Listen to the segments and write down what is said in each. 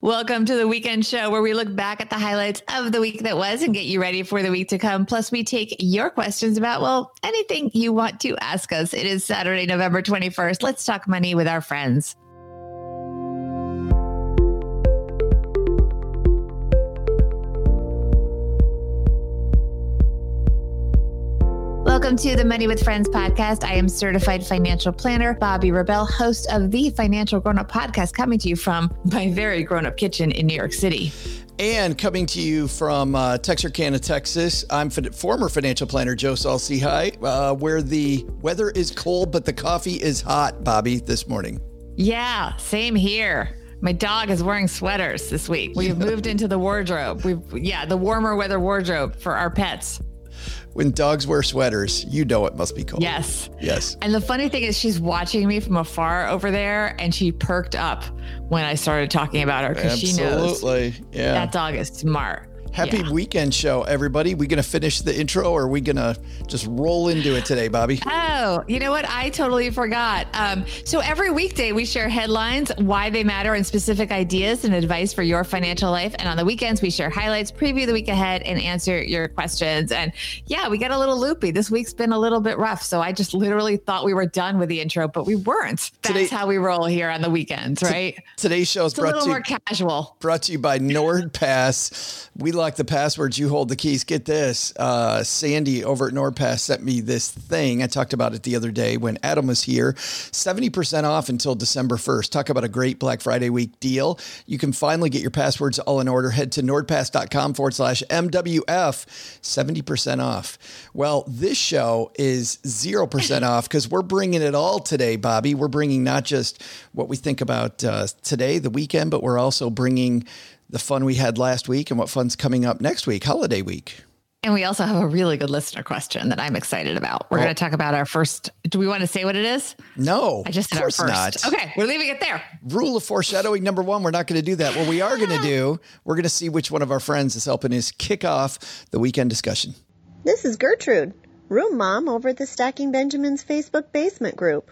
Welcome to the weekend show where we look back at the highlights of the week that was and get you ready for the week to come. Plus, we take your questions about, well, anything you want to ask us. It is Saturday, November 21st. Let's talk money with our friends. Welcome to the Money with Friends podcast. I am certified financial planner Bobbi Rebell, host of the Financial Grown Up podcast, coming to you from my very grown up kitchen in New York City. And coming to you from uh, Texarkana, Texas, I'm former financial planner Joe Saul-Sehy, uh, where the weather is cold, but the coffee is hot, Bobbi, this morning. Yeah, same here. My dog is wearing sweaters this week. We've moved into the wardrobe. We've, yeah, the warmer weather wardrobe for our pets when dogs wear sweaters, you know it must be cold. Yes. Yes. And the funny thing is, she's watching me from afar over there, and she perked up when I started talking about her because she knows yeah. that dog is smart. Happy yeah. weekend show, everybody. We gonna finish the intro or are we gonna just roll into it today, Bobbi? Oh, you know what? I totally forgot. Um, so every weekday we share headlines, why they matter, and specific ideas and advice for your financial life. And on the weekends, we share highlights, preview the week ahead, and answer your questions. And yeah, we got a little loopy. This week's been a little bit rough. So I just literally thought we were done with the intro, but we weren't. That's Today, how we roll here on the weekends, right? T- today's show is brought a little to more casual. Brought to you by NordPass. We lock the passwords, you hold the keys. Get this. Uh, Sandy over at NordPass sent me this thing. I talked about it the other day when Adam was here. 70% off until December 1st. Talk about a great Black Friday week deal. You can finally get your passwords all in order. Head to nordpass.com forward slash MWF. 70% off. Well, this show is 0% off because we're bringing it all today, Bobbi. We're bringing not just what we think about uh, today, the weekend, but we're also bringing the fun we had last week and what fun's coming up next week, holiday week. And we also have a really good listener question that I'm excited about. We're going to talk about our first. Do we want to say what it is? No, I just said our first. Not. Okay, we're leaving it there. Rule of foreshadowing number one: We're not going to do that. What we are going to do, we're going to see which one of our friends is helping us kick off the weekend discussion. This is Gertrude, room mom over at the Stacking Benjamins Facebook basement group.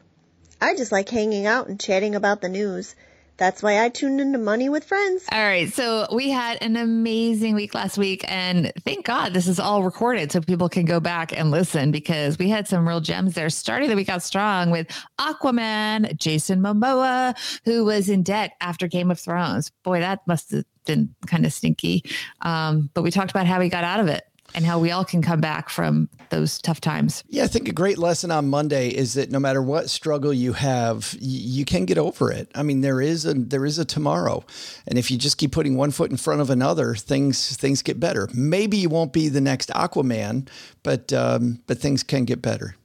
I just like hanging out and chatting about the news. That's why I tuned into Money with Friends. All right. So we had an amazing week last week. And thank God this is all recorded so people can go back and listen because we had some real gems there. Starting the week out strong with Aquaman, Jason Momoa, who was in debt after Game of Thrones. Boy, that must have been kind of stinky. Um, but we talked about how he got out of it and how we all can come back from those tough times. Yeah, I think a great lesson on Monday is that no matter what struggle you have, you can get over it. I mean, there is a there is a tomorrow, and if you just keep putting one foot in front of another, things things get better. Maybe you won't be the next Aquaman, but um, but things can get better.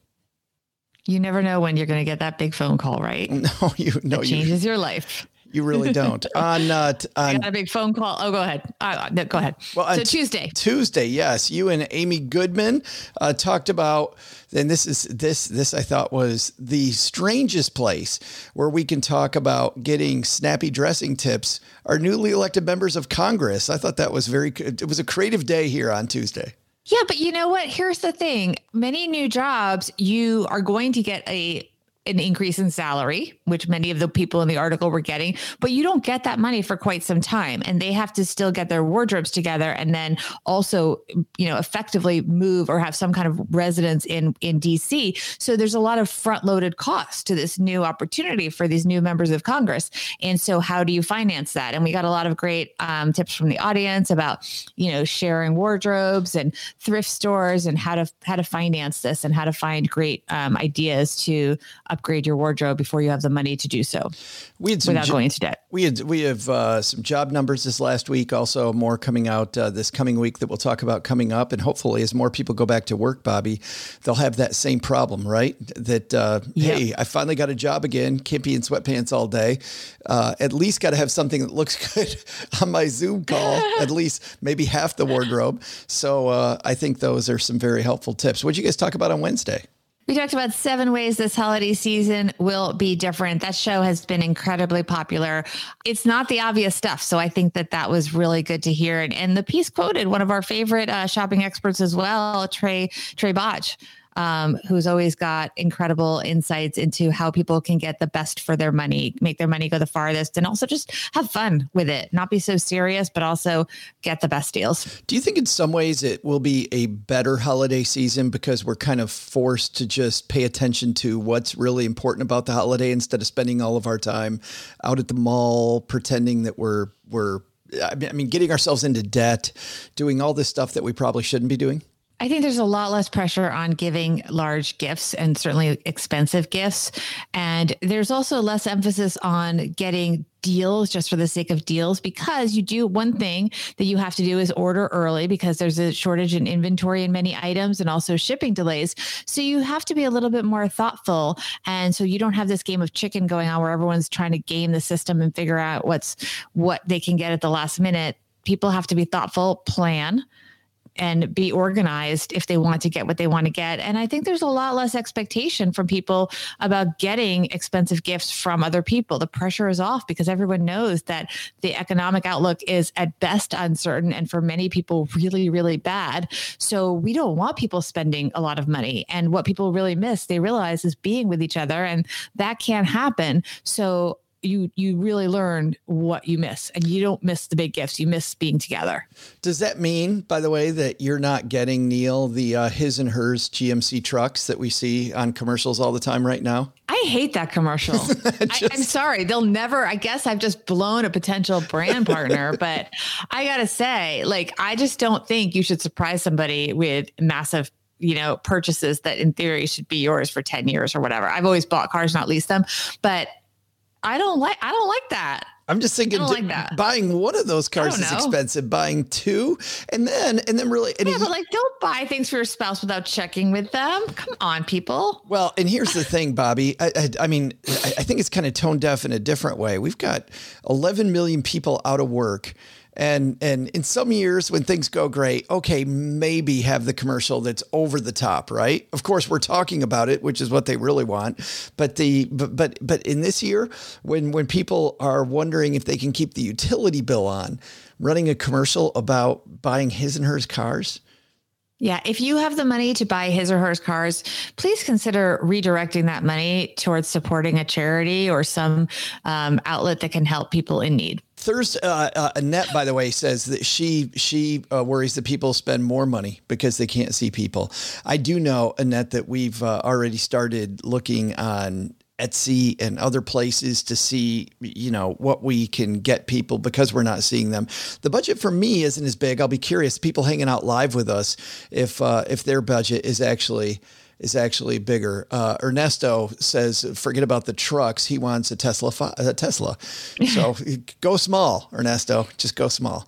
You never know when you're going to get that big phone call, right? No, you no, it changes you, your life. You really don't. on, uh, on got a big phone call. Oh, go ahead. Uh, no, go ahead. Well, so Tuesday. Tuesday, yes. You and Amy Goodman uh, talked about, and this is this this I thought was the strangest place where we can talk about getting snappy dressing tips. Our newly elected members of Congress. I thought that was very. It was a creative day here on Tuesday. Yeah, but you know what? Here's the thing. Many new jobs, you are going to get a an increase in salary, which many of the people in the article were getting, but you don't get that money for quite some time. And they have to still get their wardrobes together and then also, you know, effectively move or have some kind of residence in, in DC. So there's a lot of front loaded costs to this new opportunity for these new members of Congress. And so how do you finance that? And we got a lot of great um, tips from the audience about, you know, sharing wardrobes and thrift stores and how to, how to finance this and how to find great um, ideas to upgrade your wardrobe before you have the money to do so. We had some without jo- going into debt. We had we have uh, some job numbers this last week. Also, more coming out uh, this coming week that we'll talk about coming up, and hopefully, as more people go back to work, Bobbi, they'll have that same problem, right? That uh, yep. hey, I finally got a job again. Can't be in sweatpants all day. Uh, at least got to have something that looks good on my Zoom call. at least maybe half the wardrobe. So uh, I think those are some very helpful tips. What did you guys talk about on Wednesday? We talked about seven ways this holiday season will be different. That show has been incredibly popular. It's not the obvious stuff. So I think that that was really good to hear. And, and the piece quoted one of our favorite uh, shopping experts as well, Trae, Trae Bodge. Um, who's always got incredible insights into how people can get the best for their money, make their money go the farthest, and also just have fun with it. Not be so serious, but also get the best deals. Do you think in some ways it will be a better holiday season because we're kind of forced to just pay attention to what's really important about the holiday instead of spending all of our time out at the mall pretending that we're we're I mean, getting ourselves into debt, doing all this stuff that we probably shouldn't be doing? I think there's a lot less pressure on giving large gifts and certainly expensive gifts. And there's also less emphasis on getting deals just for the sake of deals because you do one thing that you have to do is order early because there's a shortage in inventory in many items and also shipping delays. So you have to be a little bit more thoughtful. And so you don't have this game of chicken going on where everyone's trying to game the system and figure out what's what they can get at the last minute. People have to be thoughtful, plan and be organized if they want to get what they want to get. And I think there's a lot less expectation from people about getting expensive gifts from other people. The pressure is off because everyone knows that the economic outlook is at best uncertain and for many people really, really bad. So we don't want people spending a lot of money. And what people really miss, they realize, is being with each other. And that can't happen. So you you really learn what you miss and you don't miss the big gifts you miss being together. Does that mean by the way that you're not getting neil the uh, his and hers gmc trucks that we see on commercials all the time right now? I hate that commercial. Just... I, i'm sorry. They'll never i guess i've just blown a potential brand partner but i gotta say like i just don't think you should surprise somebody with massive you know purchases that in theory should be yours for 10 years or whatever. I've always bought cars not leased them but I don't like I don't like that. I'm just thinking like that. buying one of those cars is expensive. Buying two, and then and then really, and yeah, but like don't buy things for your spouse without checking with them. Come on, people. Well, and here's the thing, Bobbi. I, I, I mean, I, I think it's kind of tone deaf in a different way. We've got 11 million people out of work and and in some years when things go great, okay, maybe have the commercial that's over the top, right? Of course, we're talking about it, which is what they really want. But the but but but in this year, when when people are wondering if they can keep the utility bill on, running a commercial about buying his and hers cars, yeah, if you have the money to buy his or hers cars, please consider redirecting that money towards supporting a charity or some um, outlet that can help people in need. Thursday, uh, uh, Annette, by the way, says that she she uh, worries that people spend more money because they can't see people. I do know Annette that we've uh, already started looking on Etsy and other places to see, you know, what we can get people because we're not seeing them. The budget for me isn't as big. I'll be curious. People hanging out live with us, if uh, if their budget is actually is actually bigger. Uh, Ernesto says, forget about the trucks. He wants a Tesla. A Tesla. So go small, Ernesto. Just go small.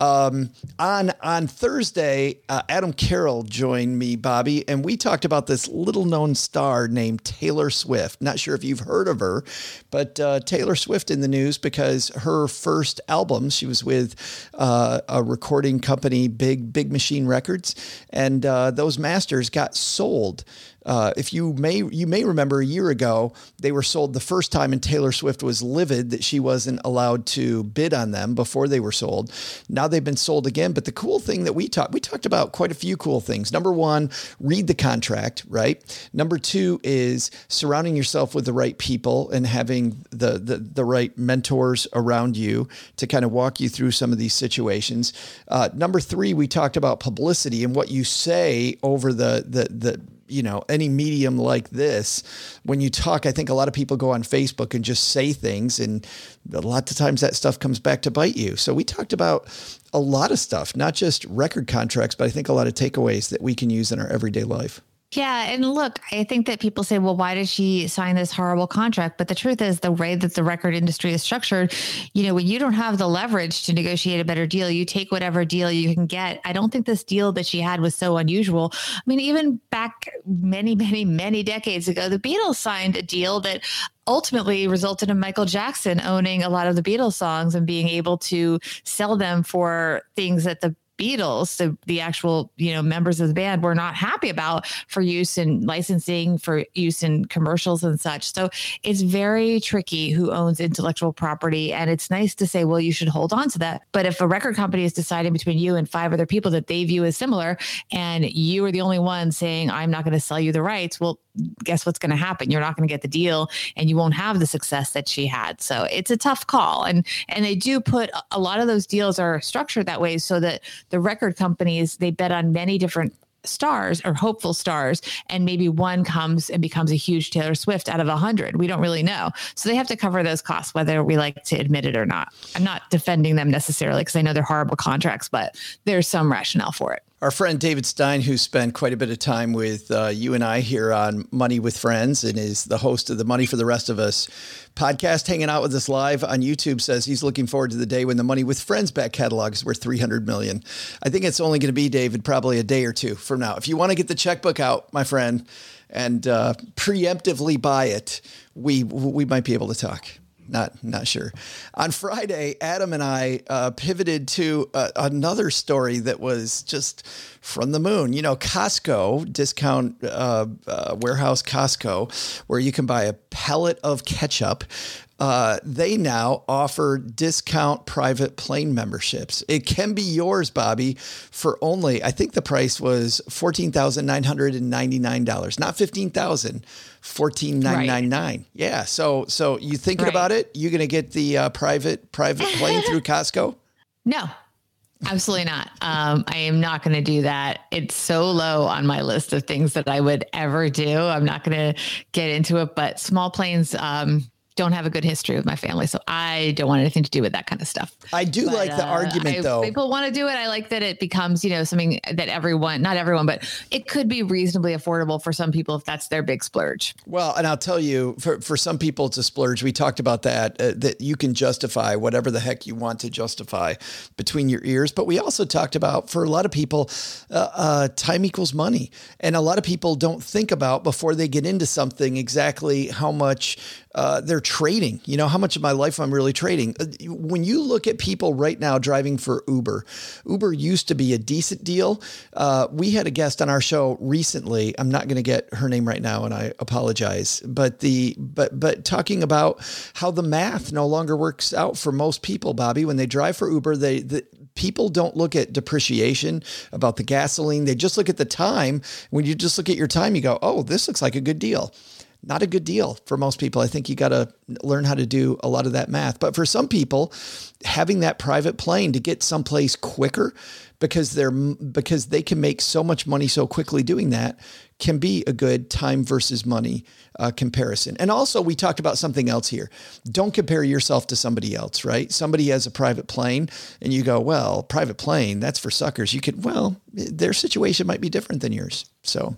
Um, on on Thursday, uh, Adam Carroll joined me, Bobbi, and we talked about this little known star named Taylor Swift. Not sure if you've heard of her, but uh, Taylor Swift in the news because her first album, she was with uh, a recording company, Big Big Machine Records, and uh, those masters got sold uh, if you may, you may remember a year ago, they were sold the first time, and Taylor Swift was livid that she wasn't allowed to bid on them before they were sold. Now they've been sold again. But the cool thing that we talked, we talked about quite a few cool things. Number one, read the contract, right? Number two is surrounding yourself with the right people and having the the, the right mentors around you to kind of walk you through some of these situations. Uh, number three, we talked about publicity and what you say over the the the you know any medium like this when you talk i think a lot of people go on facebook and just say things and a lot of times that stuff comes back to bite you. So we talked about a lot of stuff not just record contracts but i think a lot of takeaways that we can use in our everyday life yeah. And look, I think that people say, well, why did she sign this horrible contract? But the truth is, the way that the record industry is structured, you know, when you don't have the leverage to negotiate a better deal, you take whatever deal you can get. I don't think this deal that she had was so unusual. I mean, even back many, many, many decades ago, the Beatles signed a deal that ultimately resulted in Michael Jackson owning a lot of the Beatles songs and being able to sell them for things that the Beatles, the, the actual, you know, members of the band were not happy about for use in licensing, for use in commercials and such. So it's very tricky who owns intellectual property. And it's nice to say, well, you should hold on to that. But if a record company is deciding between you and five other people that they view as similar, and you are the only one saying, I'm not going to sell you the rights, well, guess what's going to happen? You're not going to get the deal and you won't have the success that she had. So it's a tough call. And and they do put a lot of those deals are structured that way so that the record companies they bet on many different stars or hopeful stars and maybe one comes and becomes a huge taylor swift out of a hundred we don't really know so they have to cover those costs whether we like to admit it or not i'm not defending them necessarily because i know they're horrible contracts but there's some rationale for it our friend David Stein, who spent quite a bit of time with uh, you and I here on Money with Friends and is the host of the Money for the Rest of Us podcast, hanging out with us live on YouTube, says he's looking forward to the day when the Money with Friends back catalog is worth 300 million. I think it's only going to be, David, probably a day or two from now. If you want to get the checkbook out, my friend, and uh, preemptively buy it, we we might be able to talk not not sure. On Friday, Adam and I uh, pivoted to uh, another story that was just from the moon. You know, Costco discount uh, uh warehouse Costco, where you can buy a pellet of ketchup uh, they now offer discount private plane memberships. It can be yours, Bobbi, for only I think the price was fourteen thousand nine hundred and ninety nine dollars, not fifteen thousand. Fourteen nine nine nine. Yeah. So so you thinking right. about it? You're gonna get the uh, private private plane through Costco? No, Absolutely not. Um, I am not going to do that. It's so low on my list of things that I would ever do. I'm not going to get into it, but small planes, um, don't have a good history with my family, so I don't want anything to do with that kind of stuff. I do but, like the uh, argument, I, though. People want to do it. I like that it becomes, you know, something that everyone, not everyone, but it could be reasonably affordable for some people if that's their big splurge. Well, and I'll tell you, for for some people, it's a splurge. We talked about that. Uh, that you can justify whatever the heck you want to justify between your ears. But we also talked about for a lot of people, uh, uh, time equals money, and a lot of people don't think about before they get into something exactly how much uh, they're trading. You know, how much of my life I'm really trading. Uh, when you look at people right now driving for Uber, Uber used to be a decent deal. Uh, we had a guest on our show recently. I'm not going to get her name right now, and I apologize. But the but but talking about how the math no longer works out for most people, Bobbi, when they drive for Uber, they the, people don't look at depreciation about the gasoline. They just look at the time. When you just look at your time, you go, oh, this looks like a good deal not a good deal for most people. I think you got to learn how to do a lot of that math. But for some people, having that private plane to get someplace quicker because they're because they can make so much money so quickly doing that can be a good time versus money uh, comparison. And also, we talked about something else here. Don't compare yourself to somebody else, right? Somebody has a private plane, and you go, "Well, private plane, that's for suckers." You could, well, their situation might be different than yours. So,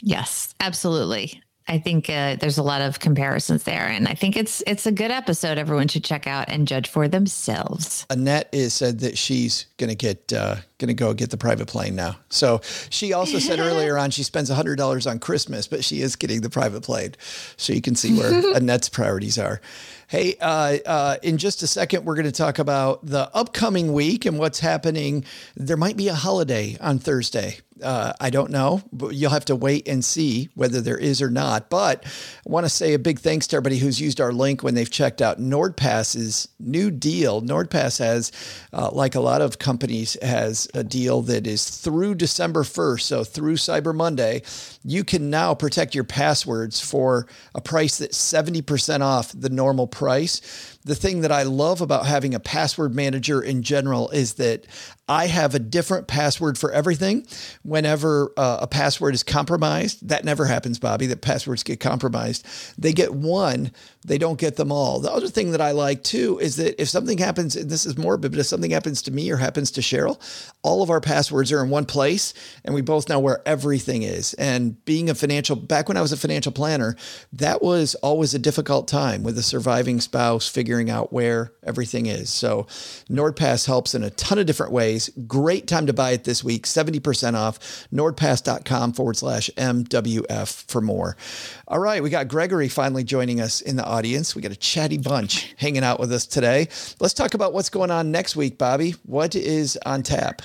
yes, absolutely. I think uh, there's a lot of comparisons there, and I think it's it's a good episode. Everyone should check out and judge for themselves. Annette is said that she's going to get uh, to go get the private plane now. So she also said earlier on she spends hundred dollars on Christmas, but she is getting the private plane, so you can see where Annette's priorities are. Hey, uh, uh, in just a second, we're going to talk about the upcoming week and what's happening. There might be a holiday on Thursday. Uh, I don't know, but you'll have to wait and see whether there is or not. But I want to say a big thanks to everybody who's used our link when they've checked out NordPass's new deal. NordPass has, uh, like a lot of companies, has a deal that is through December 1st. So through Cyber Monday, you can now protect your passwords for a price that's 70% off the normal price the thing that I love about having a password manager in general is that I have a different password for everything. Whenever uh, a password is compromised, that never happens, Bobbi, that passwords get compromised. They get one, they don't get them all. The other thing that I like too is that if something happens, and this is morbid, but if something happens to me or happens to Cheryl, all of our passwords are in one place and we both know where everything is. And being a financial, back when I was a financial planner, that was always a difficult time with a surviving spouse figuring out where everything is. So NordPass helps in a ton of different ways. Great time to buy it this week, 70% off, nordpass.com forward slash MWF for more. All right, we got Gregory finally joining us in the audience. We got a chatty bunch hanging out with us today. Let's talk about what's going on next week, Bobbi. What is on tap?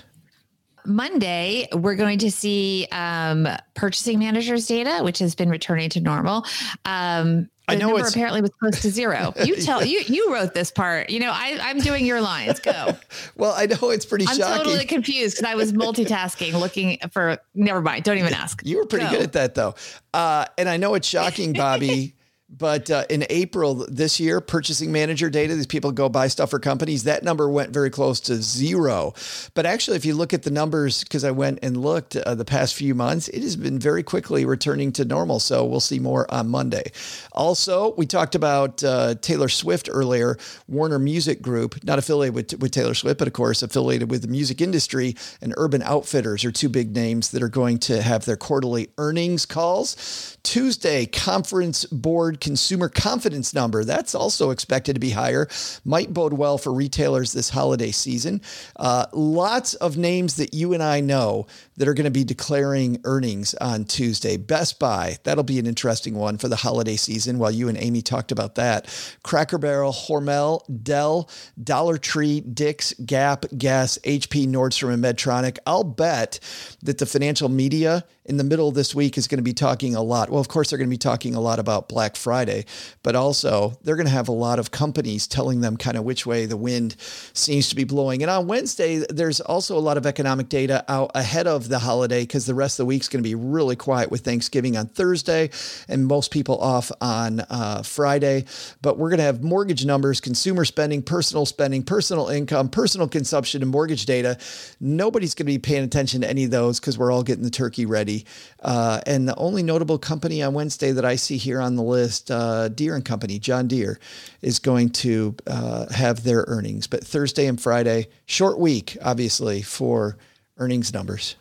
Monday, we're going to see um, purchasing managers data, which has been returning to normal. Um, the I know number apparently was close to zero. You tell you you wrote this part. You know, I, I'm doing your lines. Go. Well, I know it's pretty I'm shocking. totally confused because I was multitasking, looking for. Never mind. Don't even ask. You were pretty Go. good at that, though. Uh, and I know it's shocking, Bobbi, but uh, in April this year, purchasing manager data, these people go buy stuff for companies, that number went very close to zero. But actually, if you look at the numbers, because I went and looked uh, the past few months, it has been very quickly returning to normal. So we'll see more on Monday. Also, we talked about uh, Taylor Swift earlier, Warner Music Group, not affiliated with, with Taylor Swift, but of course affiliated with the music industry, and Urban Outfitters are two big names that are going to have their quarterly earnings calls. Tuesday, Conference Board Consumer Confidence Number. That's also expected to be higher. Might bode well for retailers this holiday season. Uh, lots of names that you and I know that are going to be declaring earnings on Tuesday. Best Buy, that'll be an interesting one for the holiday season while you and Amy talked about that. Cracker Barrel, Hormel, Dell, Dollar Tree, Dick's, Gap, Guess, HP, Nordstrom, and Medtronic. I'll bet that the financial media in the middle of this week is going to be talking a lot. Well, of course, they're going to be talking a lot about Black Friday, but also they're going to have a lot of companies telling them kind of which way the wind seems to be blowing. And on Wednesday, there's also a lot of economic data out ahead of the holiday because the rest of the week's going to be really quiet with Thanksgiving on Thursday and most people off on uh, Friday. But we're going to have mortgage numbers, consumer spending, personal spending, personal income, personal consumption, and mortgage data. Nobody's going to be paying attention to any of those because we're all getting the turkey ready. Uh, and the only notable company on Wednesday that I see here on the list, uh, Deere and Company, John Deere, is going to uh, have their earnings. But Thursday and Friday, short week, obviously, for earnings numbers.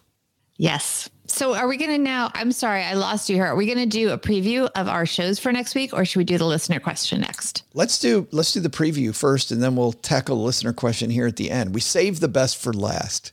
Yes. So are we going to now? I'm sorry, I lost you here. Are we going to do a preview of our shows for next week, or should we do the listener question next? Let's do let's do the preview first, and then we'll tackle the listener question here at the end. We save the best for last,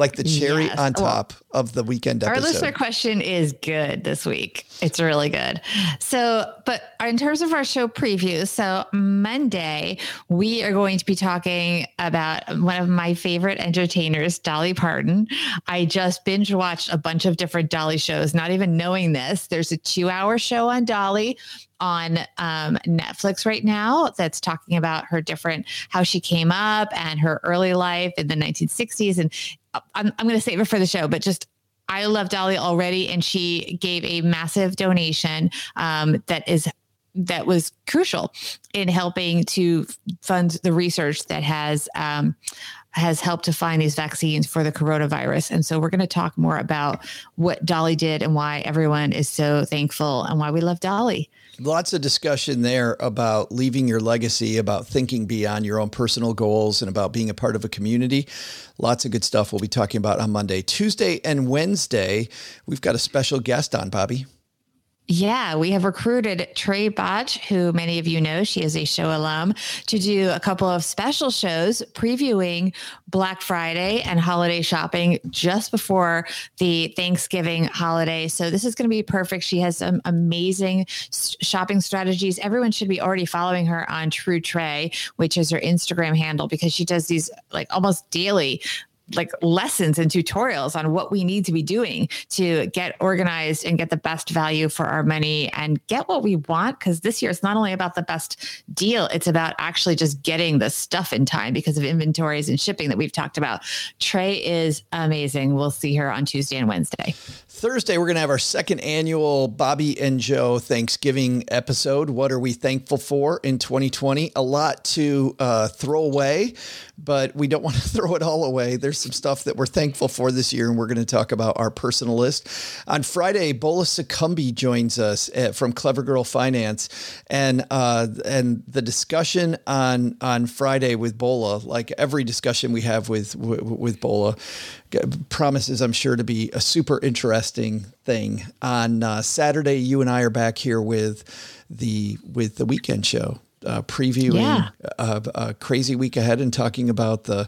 like the cherry Yes. on Well, top of the weekend Our episode. listener question is good this week. It's really good. So, but in terms of our show preview, so Monday, we are going to be talking about one of my favorite entertainers, Dolly Parton. I just binge watched a bunch of different Dolly shows, not even knowing this. There's a two hour show on Dolly on um, Netflix right now that's talking about her different, how she came up and her early life in the 1960s. And I'm, I'm going to save it for the show, but just I love Dolly already, and she gave a massive donation um, that is that was crucial in helping to fund the research that has um, has helped to find these vaccines for the coronavirus. And so we're going to talk more about what Dolly did and why everyone is so thankful and why we love Dolly. Lots of discussion there about leaving your legacy, about thinking beyond your own personal goals, and about being a part of a community. Lots of good stuff we'll be talking about on Monday. Tuesday and Wednesday, we've got a special guest on, Bobbi. Yeah, we have recruited Trae Bodge, who many of you know, she is a show alum, to do a couple of special shows previewing Black Friday and holiday shopping just before the Thanksgiving holiday. So this is going to be perfect. She has some amazing shopping strategies. Everyone should be already following her on True Trae, which is her Instagram handle, because she does these like almost daily like lessons and tutorials on what we need to be doing to get organized and get the best value for our money and get what we want. Because this year it's not only about the best deal, it's about actually just getting the stuff in time because of inventories and shipping that we've talked about. Trae is amazing. We'll see her on Tuesday and Wednesday. Thursday, we're going to have our second annual Bobbi and Joe Thanksgiving episode. What are we thankful for in 2020? A lot to uh, throw away, but we don't want to throw it all away. There's some stuff that we're thankful for this year, and we're going to talk about our personal list. On Friday, Bola Sokunbi joins us uh, from Clever Girl Finance, and uh, and the discussion on on Friday with Bola, like every discussion we have with with, with Bola, promises I'm sure to be a super interesting thing. On uh, Saturday, you and I are back here with the with the weekend show. Uh, previewing Yeah. a, a crazy week ahead and talking about the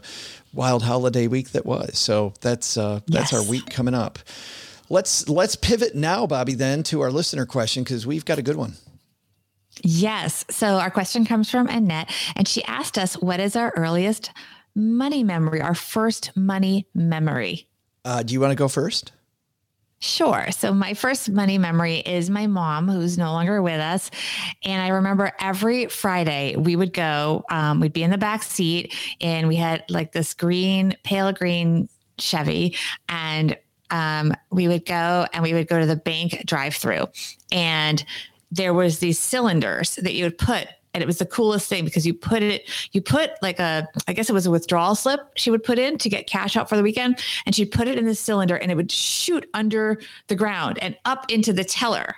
wild holiday week that was. So that's uh, that's Yes. our week coming up. Let's let's pivot now, Bobbi, then to our listener question because we've got a good one. Yes. So our question comes from Annette, and she asked us, What is our earliest money memory, our first money memory? Uh, do you want to go first? Sure. So my first money memory is my mom, who's no longer with us, and I remember every Friday we would go. Um, we'd be in the back seat, and we had like this green, pale green Chevy, and um, we would go and we would go to the bank drive-through, and there was these cylinders that you would put and it was the coolest thing because you put it you put like a i guess it was a withdrawal slip she would put in to get cash out for the weekend and she'd put it in the cylinder and it would shoot under the ground and up into the teller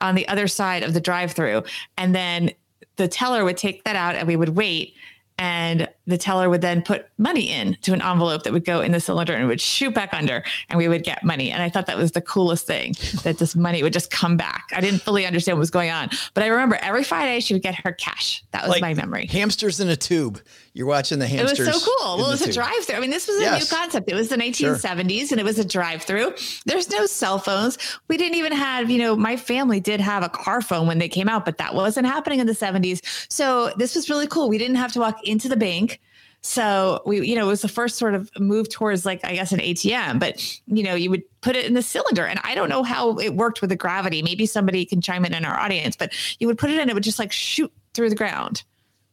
on the other side of the drive through and then the teller would take that out and we would wait and the teller would then put money in to an envelope that would go in the cylinder and would shoot back under and we would get money and i thought that was the coolest thing that this money would just come back i didn't fully understand what was going on but i remember every friday she would get her cash that was Like my memory Hamsters in a tube. You're watching the hamster. it was so cool. Well, it was a drive through. I mean, this was a Yes. new concept. It was the 1970s and it was a drive through. There's no cell phones. We didn't even have, you know, my family did have a car phone when they came out, but that wasn't happening in the 70s. So this was really cool. We didn't have to walk into the bank. So we, you know, it was the first sort of move towards like, I guess, an ATM, but you know, you would put it in the cylinder. And I don't know how it worked with the gravity. Maybe somebody can chime in in our audience, but you would put it in, it would just like shoot through the ground.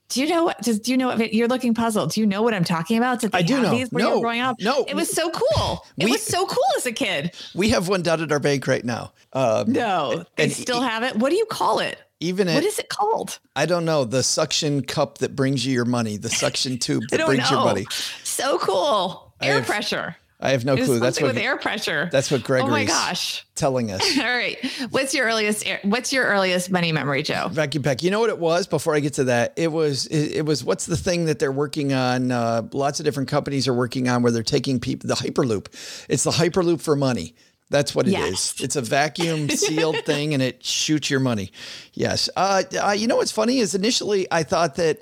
Do you know what? Does, do you know what you're looking puzzled? Do you know what I'm talking about? Did they I do know. These you No, growing up? no. it was so cool. It We- was so cool as a kid. We have one down at our bank right now. Um, No, they and still have it. What do you call it? Even at, is it called? I don't know, the suction cup that brings you your money, the suction tube that brings know. your money. So cool. Air have- pressure. I have no clue. That's what with air pressure. that's what Oh my gosh. telling us. All right. What's your earliest? air- What's your earliest money memory, Joe? Vacuum pack. You know what it was before I get to that? It was it, it was what's the thing that they're working on? Uh, lots of different companies are working on where they're taking people the Hyperloop. It's the Hyperloop for money. That's what it is. Yes. It's a vacuum sealed thing and it shoots your money. Yes. Uh, uh, you know what's funny is initially I thought that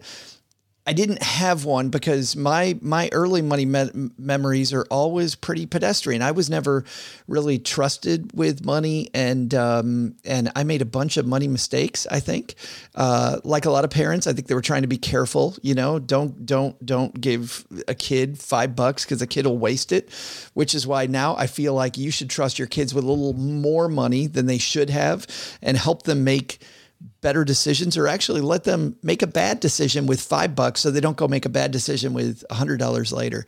I didn't have one because my my early money me- memories are always pretty pedestrian. I was never really trusted with money, and um, and I made a bunch of money mistakes. I think, uh, like a lot of parents, I think they were trying to be careful. You know, don't don't don't give a kid five bucks because a kid will waste it. Which is why now I feel like you should trust your kids with a little more money than they should have, and help them make better decisions or actually let them make a bad decision with five bucks so they don't go make a bad decision with a hundred dollars later.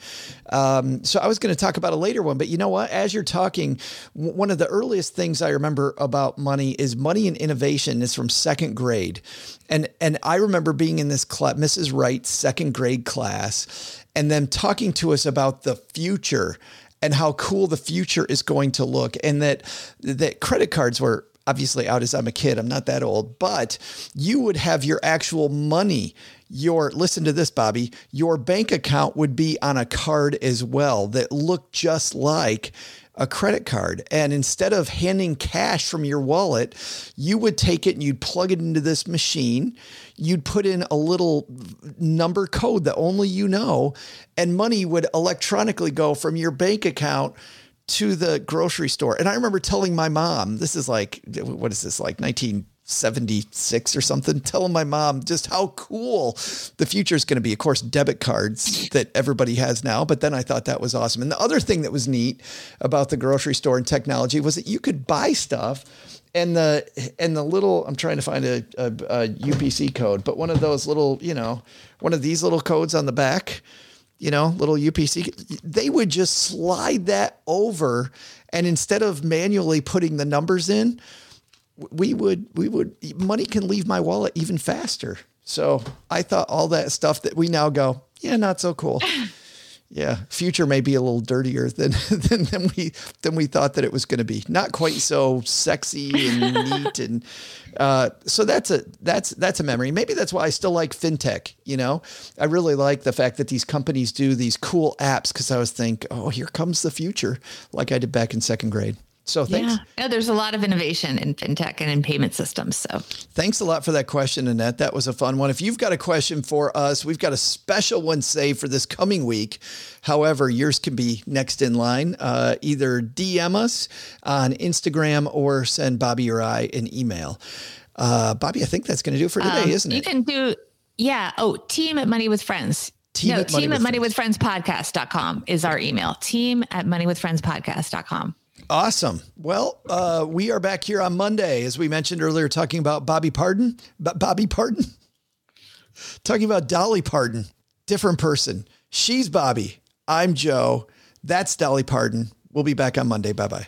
Um, so I was going to talk about a later one, but you know what? As you're talking, w- one of the earliest things I remember about money is money and innovation is from second grade. And, and I remember being in this class, Mrs. Wright's second grade class, and them talking to us about the future and how cool the future is going to look and that, that credit cards were obviously out as I'm a kid. I'm not that old, but you would have your actual money. Your listen to this, Bobby. Your bank account would be on a card as well that looked just like a credit card. And instead of handing cash from your wallet, you would take it and you'd plug it into this machine. You'd put in a little number code that only you know, and money would electronically go from your bank account to the grocery store. And I remember telling my mom, this is like, what is this, like 1976 or something, telling my mom just how cool the future is going to be. Of course, debit cards that everybody has now. But then I thought that was awesome. And the other thing that was neat about the grocery store and technology was that you could buy stuff and the and the little I'm trying to find a, a, a UPC code, but one of those little, you know, one of these little codes on the back you know, little UPC, they would just slide that over. And instead of manually putting the numbers in, we would, we would, money can leave my wallet even faster. So I thought all that stuff that we now go, yeah, not so cool. Yeah, future may be a little dirtier than than, than we than we thought that it was going to be. Not quite so sexy and neat, and uh, so that's a that's that's a memory. Maybe that's why I still like fintech. You know, I really like the fact that these companies do these cool apps because I was think, oh, here comes the future, like I did back in second grade. So thanks. Yeah. yeah, there's a lot of innovation in fintech and in payment systems. So Thanks a lot for that question, Annette. That was a fun one. If you've got a question for us, we've got a special one saved for this coming week. However, yours can be next in line. Uh, either DM us on Instagram or send Bobbi or I an email. Uh, Bobbi, I think that's going to do it for today, um, isn't it? you can do, yeah. Oh, team at Money with Friends. Team no, at team at Money with Friends moneywithfriendspodcast.com is our email. Team at Money with Friends moneywithfriendspodcast.com. Awesome. Well, uh, we are back here on Monday, as we mentioned earlier, talking about Bobby Pardon. B- Bobby Pardon? talking about Dolly Parton. Different person. She's Bobbi. I'm Joe. That's Dolly Parton. We'll be back on Monday. Bye bye.